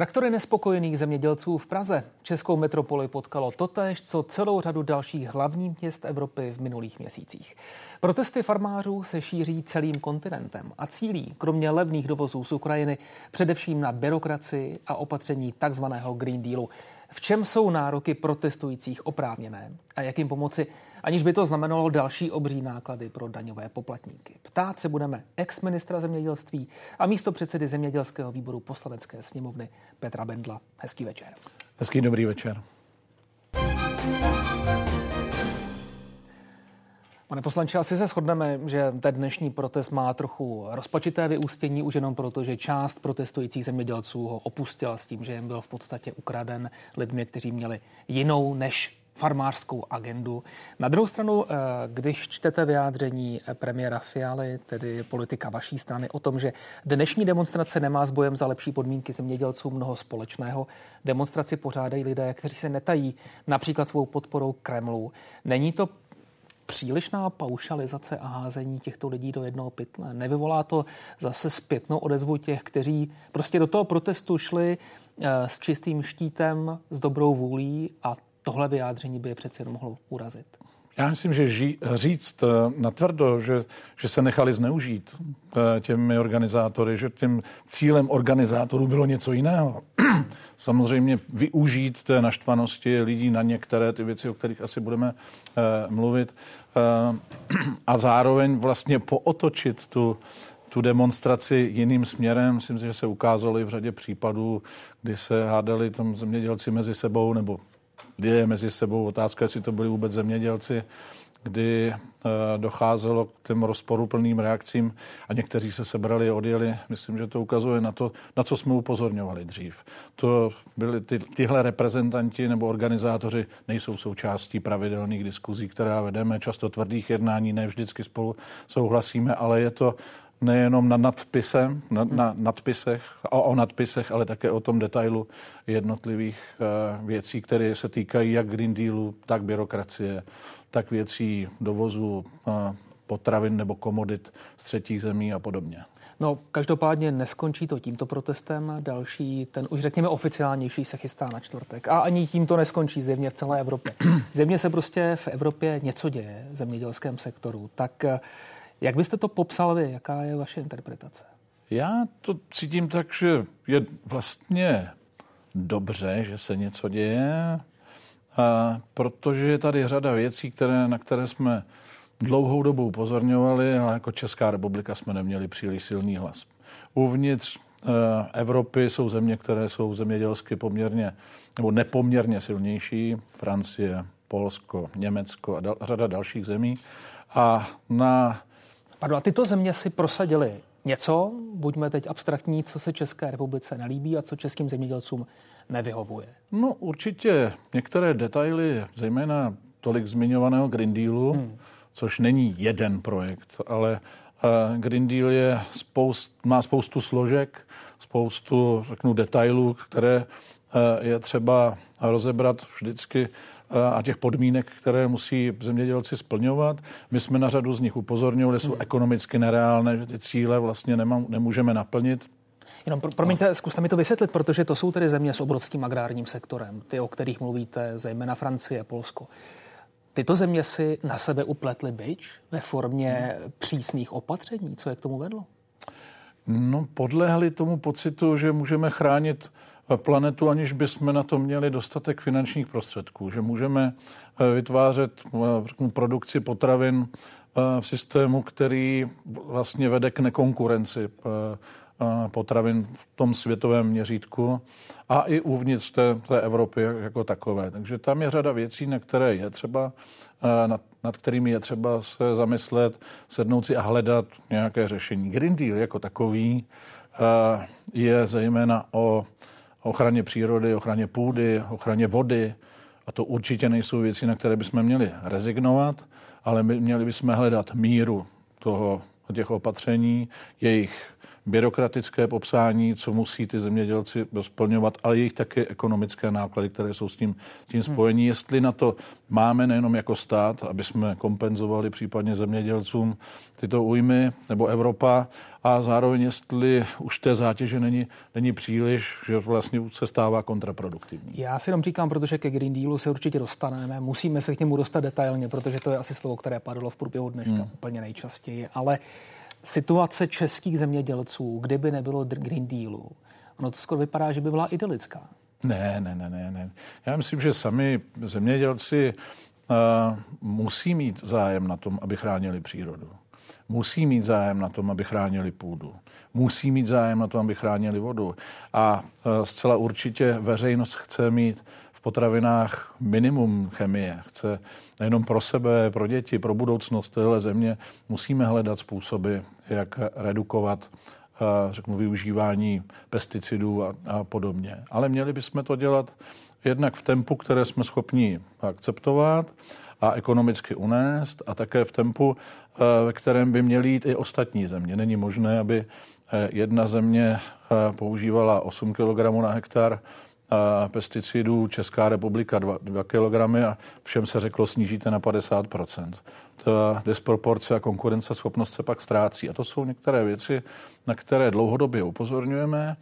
Traktory nespokojených zemědělců v Praze českou metropoli potkalo totéž, co celou řadu dalších hlavních měst Evropy v minulých měsících. Protesty farmářů se šíří celým kontinentem a cílí, kromě levných dovozů z Ukrajiny, především na byrokracii a opatření takzvaného Green Dealu. V čem jsou nároky protestujících oprávněné a jak jim pomoci, aniž by to znamenalo další obří náklady pro daňové poplatníky. Ptát se budeme ex-ministra zemědělství a místo předsedy zemědělského výboru poslanecké sněmovny Petra Bendla. Hezký večer. Hezký dobrý večer. Pane poslanče, asi se shodneme, že ten dnešní protest má trochu rozpačité vyústění, už jenom proto, že část protestujících zemědělců ho opustila s tím, že jim byl v podstatě ukraden lidmi, kteří měli jinou než farmářskou agendu. Na druhou stranu, eh, když čtete vyjádření premiéra Fialy, tedy politika vaší strany, o tom, že dnešní demonstrace nemá s bojem za lepší podmínky zemědělců mnoho společného, demonstraci pořádají lidé, kteří se netají například svou podporou Kremlu. Není to přílišná paušalizace a házení těchto lidí do jednoho pytle? Nevyvolá to zase zpětnou odezvu těch, kteří prostě do toho protestu šli eh, s čistým štítem, s dobrou vůlí a tohle vyjádření by je přeci jen mohlo urazit? Já myslím, že ži, říct eh, natvrdo, že, že se nechali zneužít eh, těmi organizátory, že tím cílem organizátorů bylo něco jiného. Samozřejmě využít té naštvanosti lidí na některé ty věci, o kterých asi budeme mluvit, a zároveň vlastně pootočit tu, tu demonstraci jiným směrem. Myslím si, že se ukázalo i v řadě případů, kdy se hádali tam zemědělci mezi sebou, nebo lidé mezi sebou. Otázka, jestli to byli vůbec zemědělci, kdy eh, docházelo k těm rozporuplným reakcím a někteří se sebrali odjeli. Myslím, že to ukazuje na to, na co jsme upozorňovali dřív. To byli ty, tyhle reprezentanti nebo organizátoři nejsou součástí pravidelných diskuzí, které vedeme, často tvrdých jednání, ne vždycky spolu souhlasíme, ale je to nejenom na nadpisem, na, na nadpisech, o, o nadpisech, ale také o tom detailu jednotlivých uh, věcí, které se týkají jak Green Dealu, tak byrokracie, tak věcí dovozu uh, potravin nebo komodit z třetích zemí a podobně. No, každopádně neskončí to tímto protestem. Další, ten už řekněme oficiálnější, se chystá na čtvrtek. A ani tím to neskončí zjevně v celé Evropě. Zjevně se prostě v Evropě něco děje v zemědělském sektoru. Tak jak byste to popsal vy? Jaká je vaše interpretace? Já to cítím tak, že je vlastně dobře, že se něco děje, protože je tady řada věcí, které, na které jsme dlouhou dobu upozorňovali, ale jako Česká republika jsme neměli příliš silný hlas. Uvnitř eh, Evropy jsou země, které jsou zemědělsky poměrně nebo nepoměrně silnější. Francie, Polsko, Německo a dal, řada dalších zemí. A na Pardon, a tyto země si prosadily něco, buďme teď abstraktní, co se České republice nelíbí a co českým zemědělcům nevyhovuje. No určitě některé detaily, zejména tolik zmiňovaného Green Dealu, hmm. což není jeden projekt, ale uh, Green Deal je spoust, má spoustu složek, spoustu, řeknu, detailů, které uh, je třeba rozebrat vždycky a těch podmínek, které musí zemědělci splňovat. My jsme na řadu z nich upozorňovali, jsou hmm. ekonomicky nereálné, že ty cíle vlastně nemám, nemůžeme naplnit. Jenom pro, promiňte, zkuste mi to vysvětlit, protože to jsou tedy země s obrovským agrárním sektorem, ty, o kterých mluvíte, zejména Francie, Polsko. Tyto země si na sebe upletly byč ve formě hmm. přísných opatření. Co je k tomu vedlo? No, podlehli tomu pocitu, že můžeme chránit planetu, aniž bychom na to měli dostatek finančních prostředků, že můžeme eh, vytvářet eh, produkci potravin eh, v systému, který vlastně vede k nekonkurenci potravin v tom světovém měřítku a i uvnitř té, té Evropy jako takové. Takže tam je řada věcí, na které je třeba, nad, nad kterými je třeba se zamyslet, sednout si a hledat nějaké řešení. Green Deal jako takový je zejména o ochraně přírody, ochraně půdy, ochraně vody. A to určitě nejsou věci, na které bychom měli rezignovat, ale my měli bychom hledat míru toho, těch opatření, jejich byrokratické popsání, co musí ty zemědělci splňovat, ale jejich také ekonomické náklady, které jsou s tím, tím spojení. Hmm. Jestli na to máme nejenom jako stát, aby jsme kompenzovali případně zemědělcům tyto újmy, nebo Evropa, a zároveň jestli už té zátěže není, není příliš, že vlastně se stává kontraproduktivní. Já si jenom říkám, protože ke Green Dealu se určitě dostaneme, musíme se k němu dostat detailně, protože to je asi slovo, které padlo v průběhu dneška hmm. úplně nejčastěji, ale situace českých zemědělců, kdyby nebylo Green Dealu, ono to skoro vypadá, že by byla idylická. Ne, ne, ne, ne, ne. Já myslím, že sami zemědělci uh, musí mít zájem na tom, aby chránili přírodu musí mít zájem na tom, aby chránili půdu. Musí mít zájem na tom, aby chránili vodu. A e, zcela určitě veřejnost chce mít potravinách minimum chemie. Chce nejenom pro sebe, pro děti, pro budoucnost téhle země. Musíme hledat způsoby, jak redukovat e, řeknu, využívání pesticidů a, a podobně. Ale měli bychom to dělat jednak v tempu, které jsme schopni akceptovat a ekonomicky unést a také v tempu, eh, ve kterém by měly jít i ostatní země. Není možné, aby eh, jedna země eh, používala 8 kg na hektar pesticidů, Česká republika 2, 2 kg a všem se řeklo snížíte na 50% Ta disproporce a konkurenceschopnost se pak ztrácí. A to jsou některé věci, na které dlouhodobě upozorňujeme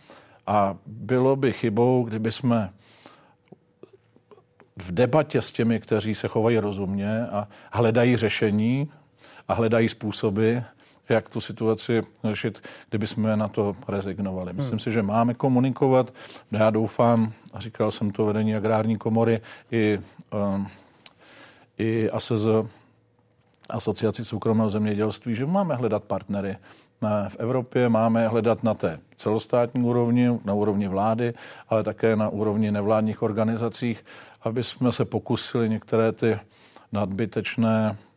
a bylo by chybou, kdyby jsme v debatě s těmi, kteří se chovají rozumně a hledají řešení a hledají způsoby, jak tu situaci řešit, kdyby jsme na to rezignovali. Myslím hmm. si, že máme komunikovat. Já doufám, a říkal jsem to vedení agrární komory i, um, i ASZ, Asociaci soukromého zemědělství, že máme hledat partnery v Evropě, máme hledat na té celostátní úrovni, na úrovni vlády, ale také na úrovni nevládních organizacích, aby jsme se pokusili některé ty nadbytečné eh,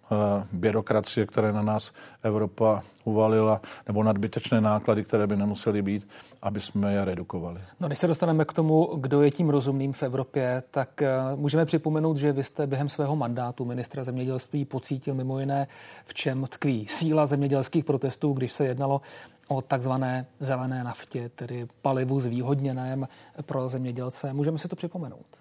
byrokracie, které na nás Evropa uvalila, nebo nadbytečné náklady, které by nemusely být, aby jsme je redukovali. No, když se dostaneme k tomu, kdo je tím rozumným v Evropě, tak eh, můžeme připomenout, že vy jste během svého mandátu ministra zemědělství pocítil mimo jiné, v čem tkví síla zemědělských protestů, když se jednalo o takzvané zelené naftě, tedy palivu zvýhodněném pro zemědělce. Můžeme si to připomenout.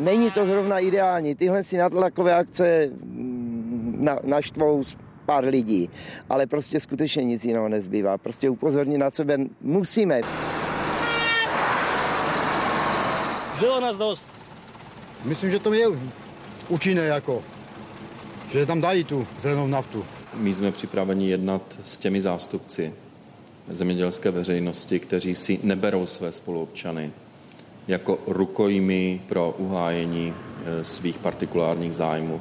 Není to zrovna ideální. Tyhle si natlakové akce mm, na, naštvou pár lidí, ale prostě skutečně nic jiného nezbývá. Prostě upozornit na sebe musíme. Bylo nás dost. Myslím, že to je účinné jako, že tam dají tu zelenou naftu. My jsme připraveni jednat s těmi zástupci zemědělské veřejnosti, kteří si neberou své spoluobčany jako rukojmí pro uhájení eh, svých partikulárních zájmů.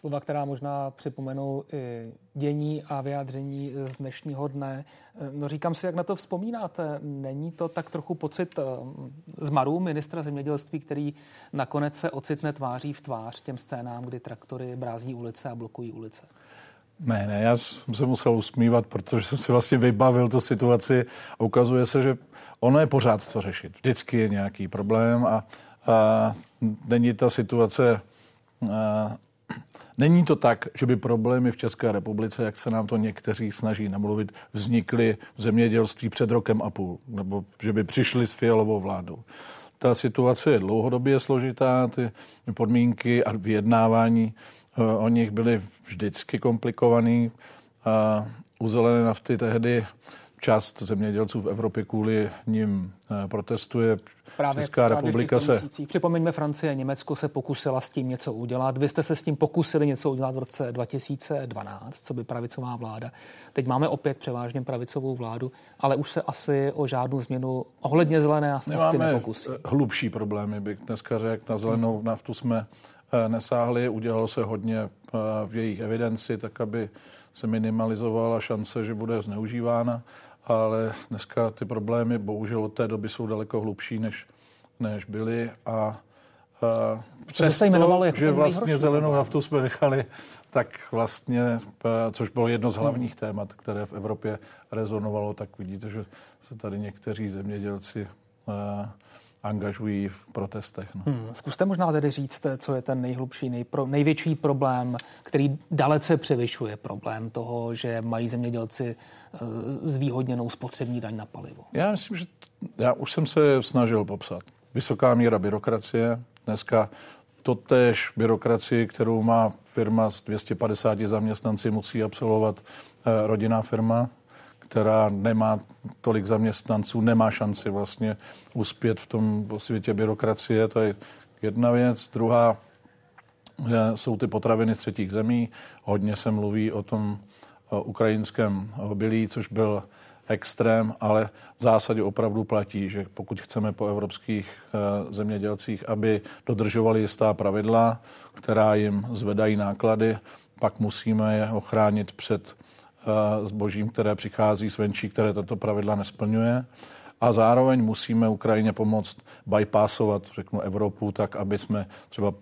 Slova, která možná připomenou i dění a vyjádření z dnešního dne. No říkám si, jak na to vzpomínáte. Není to tak trochu pocit eh, zmaru ministra zemědělství, který nakonec se ocitne tváří v tvář těm scénám, kdy traktory brází ulice a blokují ulice? Ne, ne, já jsem se musel usmívat, protože jsem si vlastně vybavil tu situaci a ukazuje se, že ono je pořád co řešit. Vždycky je nějaký problém a, a není ta situace, a, není to tak, že by problémy v České republice, jak se nám to někteří snaží namluvit, vznikly v zemědělství před rokem a půl, nebo že by přišli s fialovou vládou. Ta situace je dlouhodobě složitá, ty podmínky a vyjednávání o nich byly vždycky komplikovaný. A u zelené nafty tehdy část zemědělců v Evropě kvůli ním eh, protestuje. Právě, Česká právě republika se... Měsících. Připomeňme, Francie a Německo se pokusila s tím něco udělat. Vy jste se s tím pokusili něco udělat v roce 2012, co by pravicová vláda. Teď máme opět převážně pravicovou vládu, ale už se asi o žádnou změnu ohledně zelené nafty Nemáme nepokusí. hlubší problémy, bych dneska řekl. Na zelenou naftu jsme eh, nesáhli, udělalo se hodně eh, v jejich evidenci, tak aby se minimalizovala šance, že bude zneužívána. Ale dneska ty problémy bohužel od té doby jsou daleko hlubší, než, než byly. A Přesto, jako že vlastně zelenou naftu jsme nechali, tak vlastně, což bylo jedno z hlavních témat, které v Evropě rezonovalo, tak vidíte, že se tady někteří zemědělci angažují v protestech. No. Hmm, zkuste možná tedy říct, co je ten nejhlubší, nejpro, největší problém, který dalece převyšuje problém toho, že mají zemědělci uh, zvýhodněnou spotřební daň na palivo. Já myslím, že já už jsem se snažil popsat. Vysoká míra byrokracie. Dneska totéž byrokracii, kterou má firma s 250 zaměstnanci, musí absolvovat eh, rodinná firma, která nemá tolik zaměstnanců, nemá šanci vlastně uspět v tom světě byrokracie. To je jedna věc. Druhá jsou ty potraviny z třetích zemí. Hodně se mluví o tom o ukrajinském obilí, což byl extrém, ale v zásadě opravdu platí, že pokud chceme po evropských eh, zemědělcích, aby dodržovali jistá pravidla, která jim zvedají náklady, pak musíme je ochránit před eh, zbožím, které přichází zvenčí, které tato pravidla nesplňuje. A zároveň musíme Ukrajině pomoct bypassovat, řeknu, Evropu tak, aby jsme třeba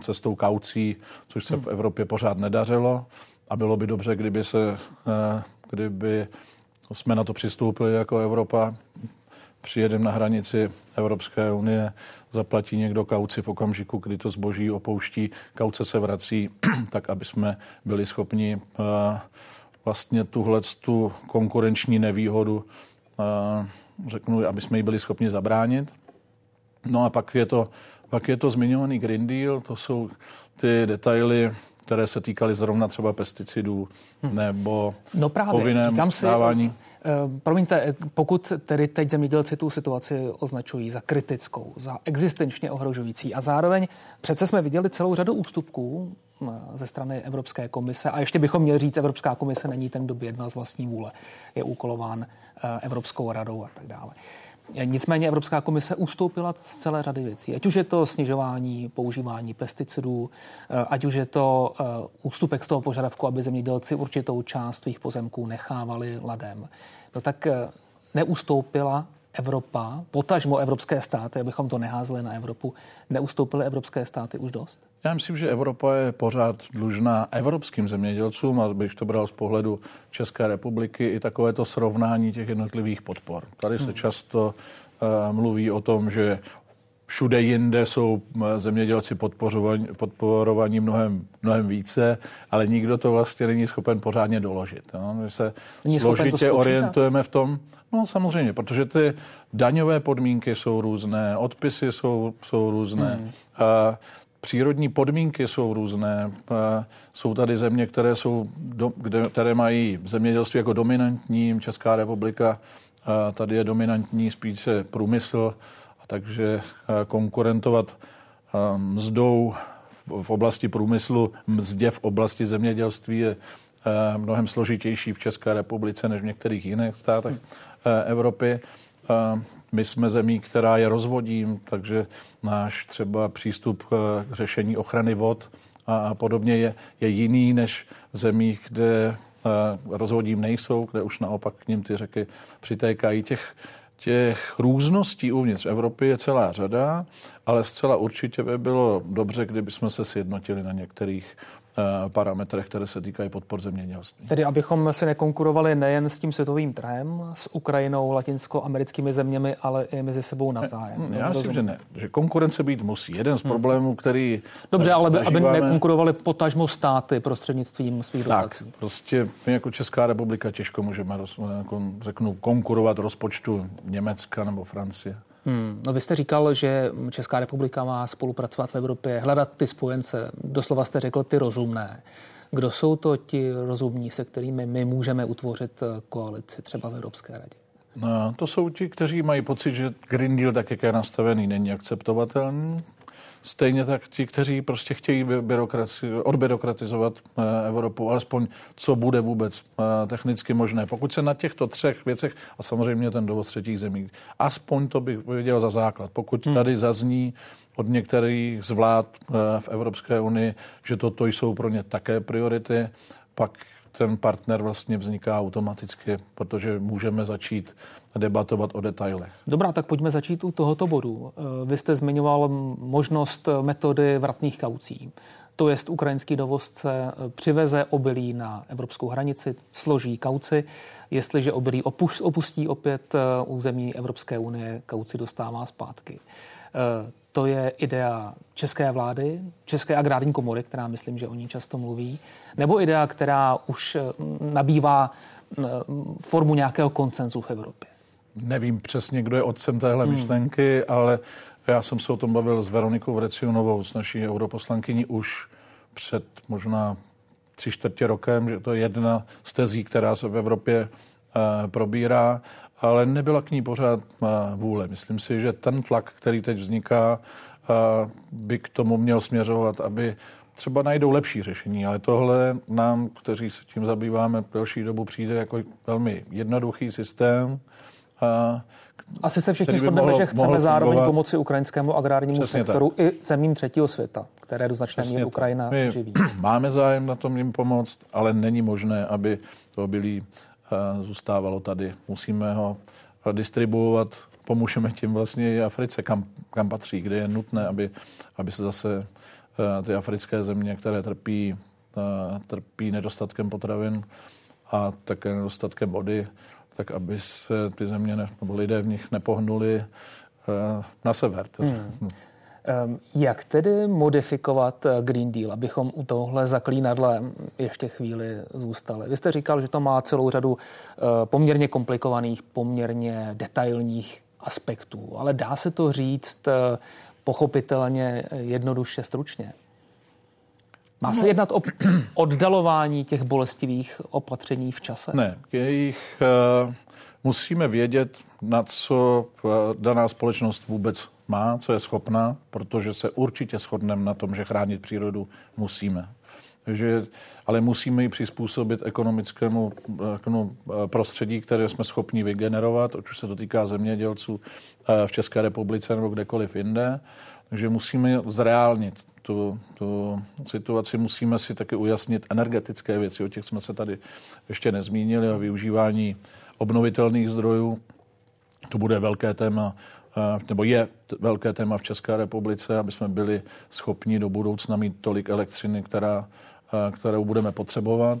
cestou kaucí, což se v Evropě pořád nedařilo, a bylo by dobře, kdyby se, eh, kdyby jsme na to přistoupili jako Evropa, přijedeme na hranici Evropské unie, zaplatí někdo kauci v okamžiku, kdy to zboží opouští, kauce se vrací, tak aby jsme byli schopni uh, vlastně tuhle tu konkurenční nevýhodu, uh, řeknu, aby jsme ji byli schopni zabránit. No a pak je to, pak je to zmiňovaný Green Deal, to jsou ty detaily, které se týkaly zrovna třeba pesticidů hmm. nebo no právě, povinném říkám si, dávání. Uh, promiňte, pokud tedy teď zemědělci tu situaci označují za kritickou, za existenčně ohrožující a zároveň přece jsme viděli celou řadu ústupků ze strany Evropské komise a ještě bychom měli říct, Evropská komise není ten, kdo by jednal z vlastní vůle, je úkolován eh, Evropskou radou a tak dále. Nicméně Evropská komise ustoupila z celé řady věcí. Ať už je to snižování používání pesticidů, eh, ať už je to eh, ústupek z toho požadavku, aby zemědělci určitou část svých pozemků nechávali ladem. No tak eh, neustoupila Evropa, potažmo evropské státy, abychom to neházeli na Evropu, neustoupily evropské státy už dost? Já myslím, že Evropa je pořád dlužná evropským zemědělcům, a bych to bral z pohledu České republiky, i takovéto srovnání těch jednotlivých podpor. Tady se hmm. často uh, mluví o tom, že všude jinde jsou eh, zemědělci podporovaní, podporovaní mnohem, mnohem více, ale nikdo to vlastně není schopen pořádně doložit. No? My se není složitě orientujeme v tom, no samozřejmě, protože ty daňové podmínky jsou různé, odpisy jsou, jsou různé. Hmm. Uh, přírodní podmínky jsou různé. Jsou tady země, které, jsou, kde, které mají zemědělství jako dominantní. Česká republika tady je dominantní spíše průmysl, takže konkurentovat mzdou v oblasti průmyslu, mzdě v oblasti zemědělství je mnohem složitější v České republice než v některých jiných státech Evropy. My jsme zemí, která je rozvodím, takže náš třeba přístup k řešení ochrany vod a podobně je, je jiný než v zemích, kde rozvodím nejsou, kde už naopak k ním ty řeky přitékají. Těch, těch růzností uvnitř Evropy je celá řada, ale zcela určitě by bylo dobře, kdyby jsme se sjednotili na některých parametrech, které se týkají podpor zemědělství. Tedy abychom se nekonkurovali nejen s tím světovým trhem, s Ukrajinou, latinskoamerickými zeměmi, ale i mezi sebou navzájem. Ne, já myslím, že ne. Že konkurence být musí. Jeden z hmm. problémů, který Dobře, ale zažíváme... aby nekonkurovali potažmo státy prostřednictvím svých dotací. Tak, prostě my jako Česká republika těžko můžeme, jako řeknu, konkurovat rozpočtu Německa nebo Francie. Hmm. No vy jste říkal, že Česká republika má spolupracovat v Evropě, hledat ty spojence. Doslova jste řekl ty rozumné. Kdo jsou to ti rozumní, se kterými my můžeme utvořit eh, koalici třeba v Evropské radě? No, to jsou ti, kteří mají pocit, že Green Deal, tak jak je nastavený, není akceptovatelný. Stejně tak ti, kteří prostě chtějí odbyrokratizovat eh, Evropu, alespoň co bude vůbec eh, technicky možné. Pokud se na těchto třech věcech, a samozřejmě ten dovoz třetích zemí, aspoň to bych viděl za základ. Pokud hmm. tady zazní od některých z vlád eh, v Evropské unii, že toto jsou pro ně také priority, pak ten partner vlastně vzniká automaticky, protože můžeme začít debatovat o detailech. Dobrá, tak pojďme začít u tohoto bodu. Vy jste zmiňoval možnost metody vratných kaucí. to jest ukrajinský dovozce přiveze obilí na evropskou hranici, složí kauci. Jestliže obilí opustí opět území Evropské unie, kauci dostává zpátky. To je idea české vlády, české agrární komory, která myslím, že o ní často mluví, nebo idea, která už nabývá formu nějakého koncenzu v Evropě? Nevím přesně, kdo je otcem téhle hmm. myšlenky, ale já jsem se o tom bavil s Veronikou Vrecionovou, s naší europoslankyní, už před možná tři čtvrtě rokem, že to je jedna z tezí, která se v Evropě uh, probírá, ale nebyla k ní pořád vůle. Myslím si, že ten tlak, který teď vzniká, by k tomu měl směřovat, aby třeba najdou lepší řešení, ale tohle nám, kteří se tím zabýváme delší dobu, přijde jako velmi jednoduchý systém, a asi se všichni shodneme, že chceme zároveň fungovat. pomoci ukrajinskému agrárnímu Přesně sektoru tak. i zemím třetího světa, které do značné míry Ukrajina My živí. Máme zájem na tom jim pomoct, ale není možné, aby to eh, zůstávalo tady. Musíme ho distribuovat, pomůžeme tím vlastně i Africe, kam, kam patří, kde je nutné, aby, aby se zase eh, ty africké země, které trpí, eh, trpí nedostatkem potravin a také nedostatkem vody, tak aby se ty země ne, nebo lidé v nich nepohnuli eh, na sever. Hmm. Jak tedy modifikovat eh, Green Deal, abychom u tohle zaklínadle ještě chvíli zůstali? Vy jste říkal, že to má celou řadu eh, poměrně komplikovaných, poměrně detailních aspektů, ale dá se to říct pochopitelně jednoduše, stručně? Má se no. jednat o oddalování těch bolestivých opatření v čase? Ne, jejich musíme vědět, na co daná společnost vůbec má, co je schopná, protože se určitě shodneme na tom, že chránit přírodu musíme. Takže, ale musíme ji přizpůsobit ekonomickému ekonom, eh, prostředí, které jsme schopni vygenerovat, ať už se to týká zemědělců v České republice nebo kdekoliv jinde. Takže musíme zreálnit tu, tu situaci, musíme si taky ujasnit energetické věci. O těch jsme se tady ještě nezmínili a využívání obnovitelných zdrojů. To bude velké téma, eh, nebo je velké téma v České republice, aby jsme byli schopni do budoucna mít tolik elektřiny, která, eh, kterou budeme potřebovat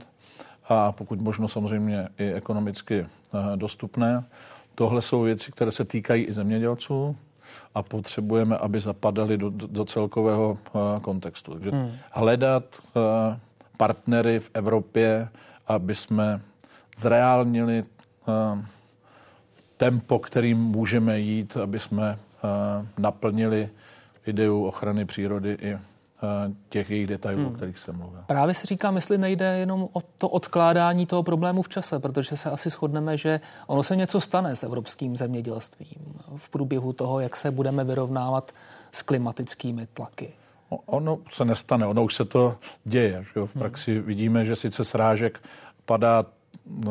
a pokud možno samozřejmě i ekonomicky eh, dostupné. Tohle jsou věci, které se týkají i zemědělců, a potřebujeme, aby zapadaly do, do celkového kontextu. Takže hmm. hledat partnery v Evropě, aby jsme zreálnili tempo, kterým můžeme jít, aby jsme uh, naplnili ideu ochrany přírody i těch jejich detailů, hmm. o kterých jsem mluvil. Právě si říkám, jestli nejde jenom o to odkládání toho problému v čase, protože se asi shodneme, že ono se něco stane s evropským zemědělstvím v průběhu toho, jak se budeme vyrovnávat s klimatickými tlaky. Ono se nestane, ono už se to děje. Že? V praxi hmm. vidíme, že sice srážek padá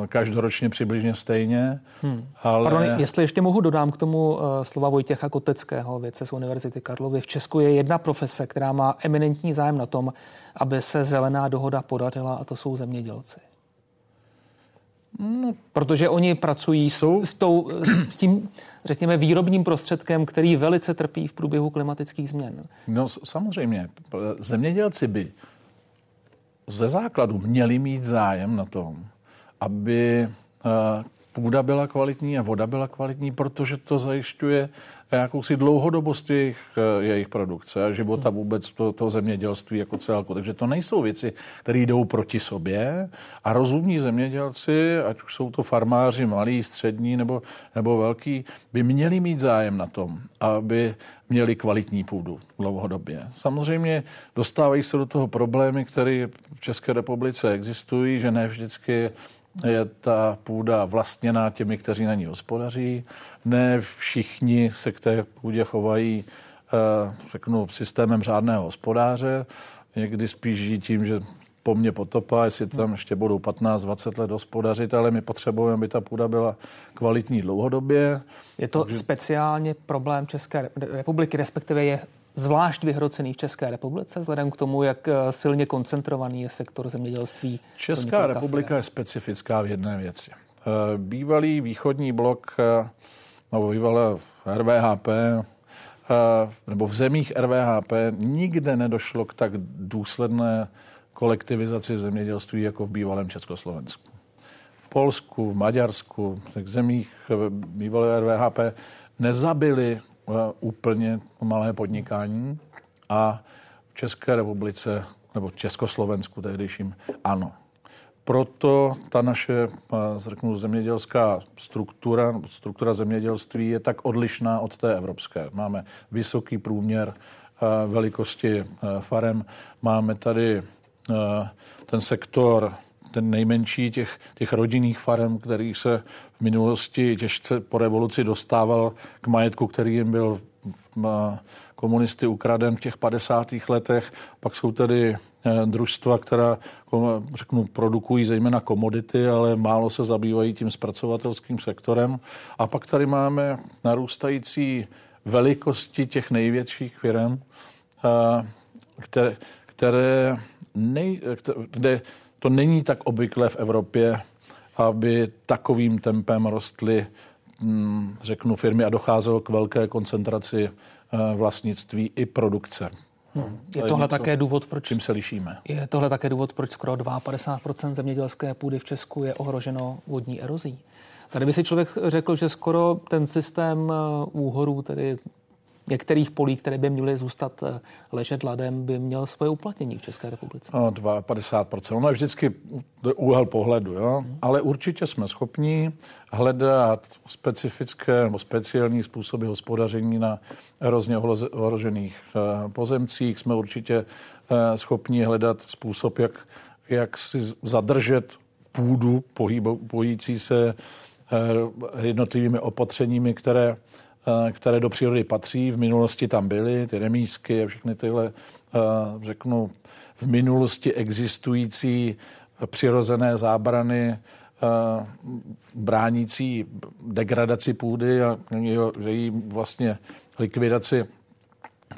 každoročně přibližně stejně. Hmm. Ale... Pardon, jestli ještě mohu dodám k tomu uh, slova Vojtěcha Koteckého, vědce z Univerzity Karlovy. V Česku je jedna profese, která má eminentní zájem na tom, aby se zelená dohoda podařila a to jsou zemědělci. No, protože oni pracují jsou... s, tou, s tím, řekněme, výrobním prostředkem, který velice trpí v průběhu klimatických změn. No samozřejmě. Zemědělci by ze základu měli mít zájem na tom, aby eh, půda byla kvalitní a voda byla kvalitní, protože to zajišťuje jakousi dlouhodobost jejich, eh, jejich produkce a života vůbec to, to zemědělství jako celku. Takže to nejsou věci, které jdou proti sobě a rozumní zemědělci, ať už jsou to farmáři malí, střední nebo, nebo velký, by měli mít zájem na tom, aby měli kvalitní půdu dlouhodobě. Samozřejmě dostávají se do toho problémy, které v České republice existují, že ne vždycky je ta půda vlastněná těmi, kteří na ní hospodaří. Ne všichni se k té půdě chovají, eh, řeknu, systémem řádného hospodáře. Někdy spíš žijí tím, že po mně potopa, jestli tam ještě budou 15-20 let hospodařit, ale my potřebujeme, aby ta půda byla kvalitní dlouhodobě. Je to Takže... speciálně problém České republiky, respektive je zvlášť vyhrocený v České republice, vzhledem k tomu, jak eh, silně koncentrovaný je sektor zemědělství? Česká republika je specifická v jedné věci. Eh, bývalý východní blok, eh, nebo bývalé RVHP, nebo v zemích RVHP nikde nedošlo k tak důsledné kolektivizaci v zemědělství jako v bývalém Československu. V Polsku, v Maďarsku, v zemích bývalé RVHP nezabili úplně malé podnikání a v České republice nebo Československu tehdejším ano. Proto ta naše, řeknu, zemědělská struktura, struktura zemědělství je tak odlišná od té evropské. Máme vysoký průměr velikosti farem, máme tady ten sektor, ten nejmenší těch, těch rodinných farem, který se v minulosti těžce po revoluci dostával k majetku, který jim byl komunisty ukraden v těch 50. letech. Pak jsou tady eh, družstva, která řeknu, produkují zejména komodity, ale málo se zabývají tím zpracovatelským sektorem. A pak tady máme narůstající velikosti těch největších firm, které, které nej, kde to není tak obvyklé v Evropě, aby takovým tempem rostly hm, řeknu, firmy a docházelo k velké koncentraci Eh, vlastnictví i produkce. Hmm. Je tohle něco, také důvod, proč... Čím se lišíme? Je tohle také důvod, proč skoro 52% zemědělské půdy v Česku je ohroženo vodní erozí? Tady by si člověk řekl, že skoro ten systém eh, úhorů, tedy některých polí, které by měly zůstat eh, ležet ladem, by měl svoje uplatnění v České republice? No, 52%. Ono je vždycky úhel pohledu, jo? Hmm. ale určitě jsme schopni hledat specifické nebo speciální způsoby hospodaření na hrozně ohrožených eh, pozemcích. Jsme určitě eh, schopni hledat způsob, jak, jak si zadržet půdu pojící se jednotlivými opatřeními, které které do přírody patří. V minulosti tam byly ty remísky a všechny tyhle, eh, řeknu, v minulosti existující přirozené zábrany eh, bránící degradaci půdy a její vlastně likvidaci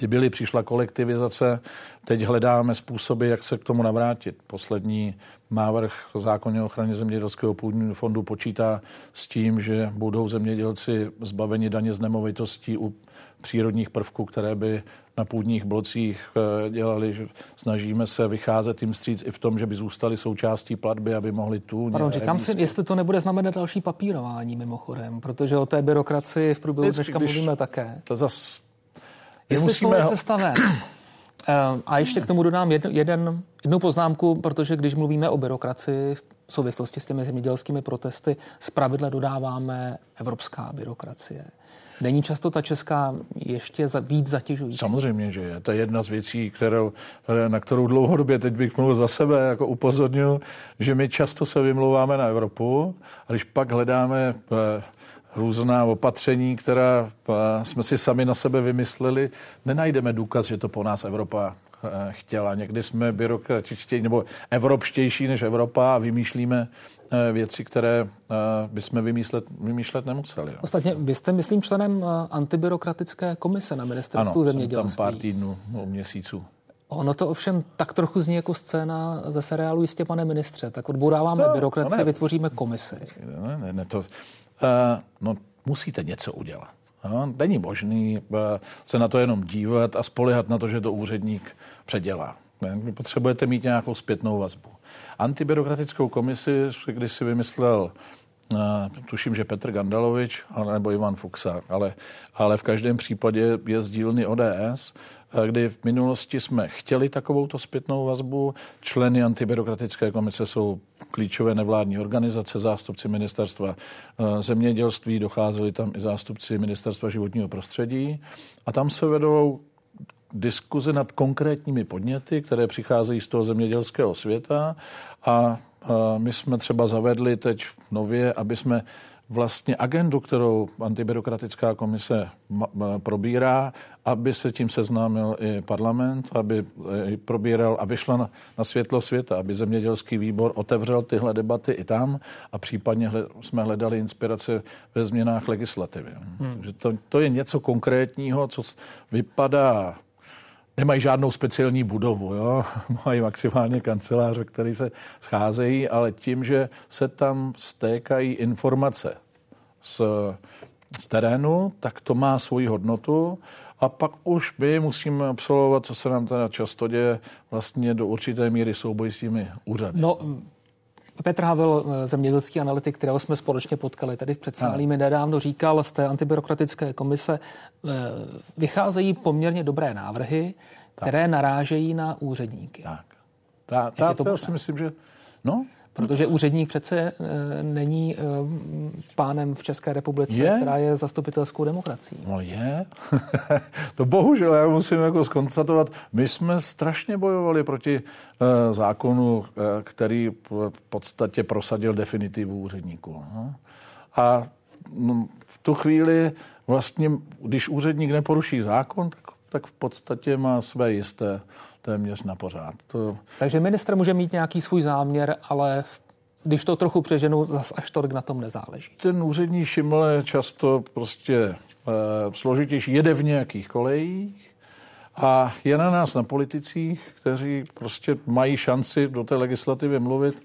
byly, přišla kolektivizace, teď hledáme způsoby, jak se k tomu navrátit. Poslední návrh zákonně o ochraně zemědělského půdního fondu počítá s tím, že budou zemědělci zbaveni daně z nemovitostí u přírodních prvků, které by na půdních blocích eh, dělali, že snažíme se vycházet tím stříc i v tom, že by zůstali součástí platby, aby mohli tu. Pardon, říkám si, jestli to nebude znamenat další papírování mimochodem, protože o té byrokracii v průběhu dneška mluvíme také. To zas Jestli musíme... stane. Eh, a ještě k tomu dodám jeden, jeden, jednu poznámku, protože když mluvíme o byrokracii v souvislosti s těmi zemědělskými protesty, zpravidla dodáváme evropská byrokracie. Není často ta česká ještě za, víc zatěžující? Samozřejmě, že je. To je jedna z věcí, kterou, na kterou dlouhodobě, teď bych mluvil za sebe, jako upozornil, že my často se vymlouváme na Evropu a když pak hledáme eh, různá opatření, která eh, jsme si sami na sebe vymysleli, nenajdeme důkaz, že to po nás Evropa eh, chtěla. Někdy jsme byrokratičtější nebo evropštější než Evropa a vymýšlíme eh, věci, které bychom vymýšlet, vymýšlet nemuseli. Ostatně vy jste, myslím, členem antibyrokratické komise na ministerstvu ano, zemědělství. tam pár týdnů, no, měsíců. Ono to ovšem tak trochu zní jako scéna ze seriálu Jistě, pane ministře. Tak odbouráváme no, byrokracii, no vytvoříme komisi. Ne, ne, ne, to, no, musíte něco udělat. No, není možný se na to jenom dívat a spolehat na to, že to úředník předělá. Vy potřebujete mít nějakou zpětnou vazbu. Antibyrokratickou komisi když si vymyslel tuším, že Petr Gandalovič nebo Ivan Fuxa, ale, ale v každém případě je z dílny ODS kdy v minulosti jsme chtěli takovouto zpětnou vazbu. Členy antibyrokratické komise jsou klíčové nevládní organizace, zástupci ministerstva eh, zemědělství, docházeli tam i zástupci ministerstva životního prostředí a tam se vedou diskuze nad konkrétními podněty, které přicházejí z toho zemědělského světa a my jsme třeba zavedli teď nově, aby jsme vlastně agendu, kterou antibyrokratická komise probírá, aby se tím seznámil i parlament, aby eh, probíral a vyšla na, na světlo světa, aby zemědělský výbor otevřel tyhle debaty i tam a případně hled, jsme hledali inspirace ve změnách legislativy. Hmm. Takže to, to je něco konkrétního, co vypadá nemají žádnou speciální budovu, jo? mají maximálně kanceláře, které se scházejí, ale tím, že se tam stékají informace z, z terénu, tak to má svoji hodnotu a pak už my musíme absolvovat, co se nám teda často děje, vlastně do určité míry souboj s těmi úřady. No, Petr Havel, eh, zemědělský analytik, kterého jsme společně potkali tady v předsálí, mi nedávno říkal z té antibyrokratické komise, eh, vycházejí poměrně dobré návrhy, které tak. narážejí na úředníky. Tak. Ta, ta, to já si myslím, že no, Protože úředník přece e, není e, pánem v České republice, je? která je zastupitelskou demokracií. No je. to bohužel, já musím jako skonstatovat, my jsme strašně bojovali proti e, zákonu, který v podstatě prosadil definitivu úředníků. No. A no, v tu chvíli vlastně, když úředník neporuší zákon, tak, tak v podstatě má své jisté téměř na pořád. To... Takže ministr může mít nějaký svůj záměr, ale když to trochu přeženu, zas až tolik na tom nezáleží. Ten úřední šiml je často prostě e, složitější, jede v nějakých kolejích a je na nás, na politicích, kteří prostě mají šanci do té legislativy mluvit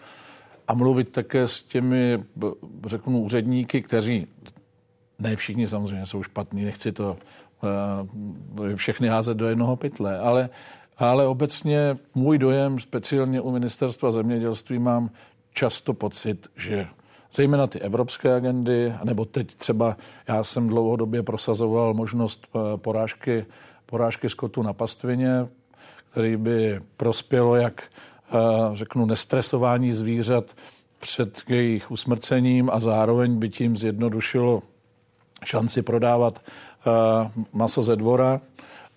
a mluvit také s těmi, řeknu, úředníky, kteří ne všichni samozřejmě jsou špatní, nechci to e, všechny házet do jednoho pytle, ale ale obecně můj dojem, speciálně u ministerstva zemědělství, mám často pocit, že zejména ty evropské agendy, nebo teď třeba já jsem dlouhodobě prosazoval možnost eh, porážky, porážky skotu na pastvině, který by prospělo jak eh, řeknu nestresování zvířat před jejich usmrcením a zároveň by tím zjednodušilo šanci prodávat eh, maso ze dvora.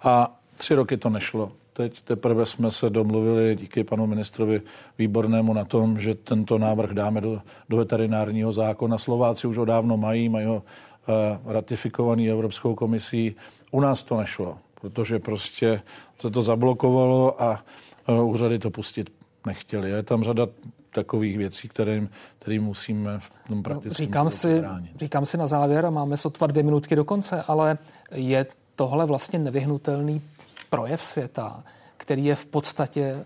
A tři roky to nešlo. Teď teprve jsme se domluvili díky panu ministrovi Výbornému na tom, že tento návrh dáme do, do veterinárního zákona. Slováci už ho dávno mají, mají ho uh, ratifikovaný Evropskou komisí. U nás to nešlo, protože prostě se to zablokovalo a uh, úřady to pustit nechtěli. Je tam řada takových věcí, kterým, kterým musíme v tom praktickém no, říkám si, říkám si na závěr, a máme sotva dvě minutky do konce, ale je tohle vlastně nevyhnutelný projev světa, který je v podstatě eh,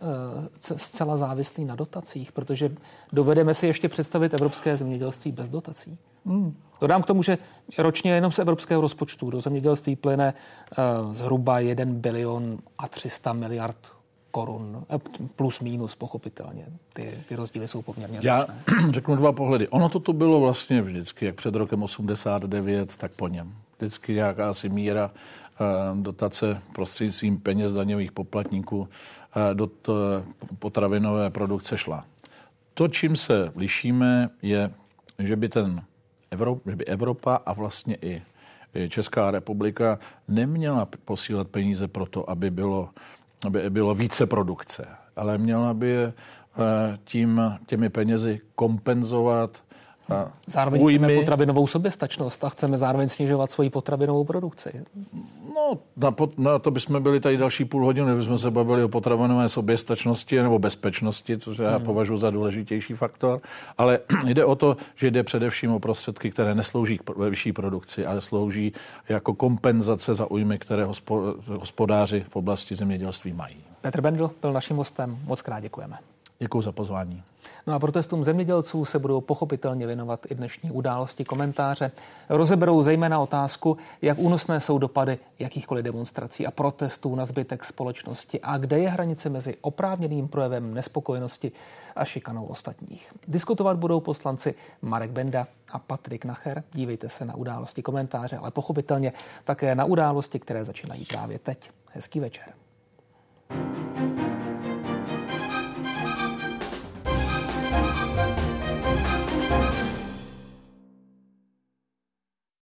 zcela závislý na dotacích, protože dovedeme si ještě představit evropské zemědělství bez dotací. Hmm. Dodám k tomu, že ročně jenom z evropského rozpočtu do zemědělství plyne uh, zhruba 1 bilion a 300 miliard korun, eh, plus minus pochopitelně. Ty, ty rozdíly jsou poměrně Já řeknu dva pohledy. Ono to tu bylo vlastně vždycky, jak před rokem 89, tak po něm. Vždycky nějaká asi míra Eh, dotace prostřednictvím peněz daňových poplatníků eh, do potravinové produkce šla. To, čím se lišíme, je, že by, ten Evropa, že by Evropa a vlastně i Česká republika neměla posílat peníze pro to, aby bylo, aby bylo více produkce, ale měla by eh, tím, těmi penězi kompenzovat Zároveň újmy. chceme potravinovou soběstačnost a chceme zároveň snižovat svoji potravinovou produkci. No, na, na to bychom byli tady další půl hodiny, kdybychom se bavili o potravinové soběstačnosti nebo bezpečnosti, což já hmm. považuji za důležitější faktor. Ale jde o to, že jde především o prostředky, které neslouží k vyšší produkci, ale slouží jako kompenzace za újmy, které hospodáři v oblasti zemědělství mají. Petr Bendl byl naším hostem. Moc krát děkujeme. Děkuji za pozvání. No a protestům zemědělců se budou pochopitelně věnovat i dnešní události komentáře. Rozeberou zejména otázku, jak únosné jsou dopady jakýchkoliv demonstrací a protestů na zbytek společnosti a kde je hranice mezi oprávněným projevem nespokojenosti a šikanou ostatních. Diskutovat budou poslanci Marek Benda a Patrik Nacher. Dívejte se na události komentáře, ale pochopitelně také na události, které začínají právě teď. Hezký večer.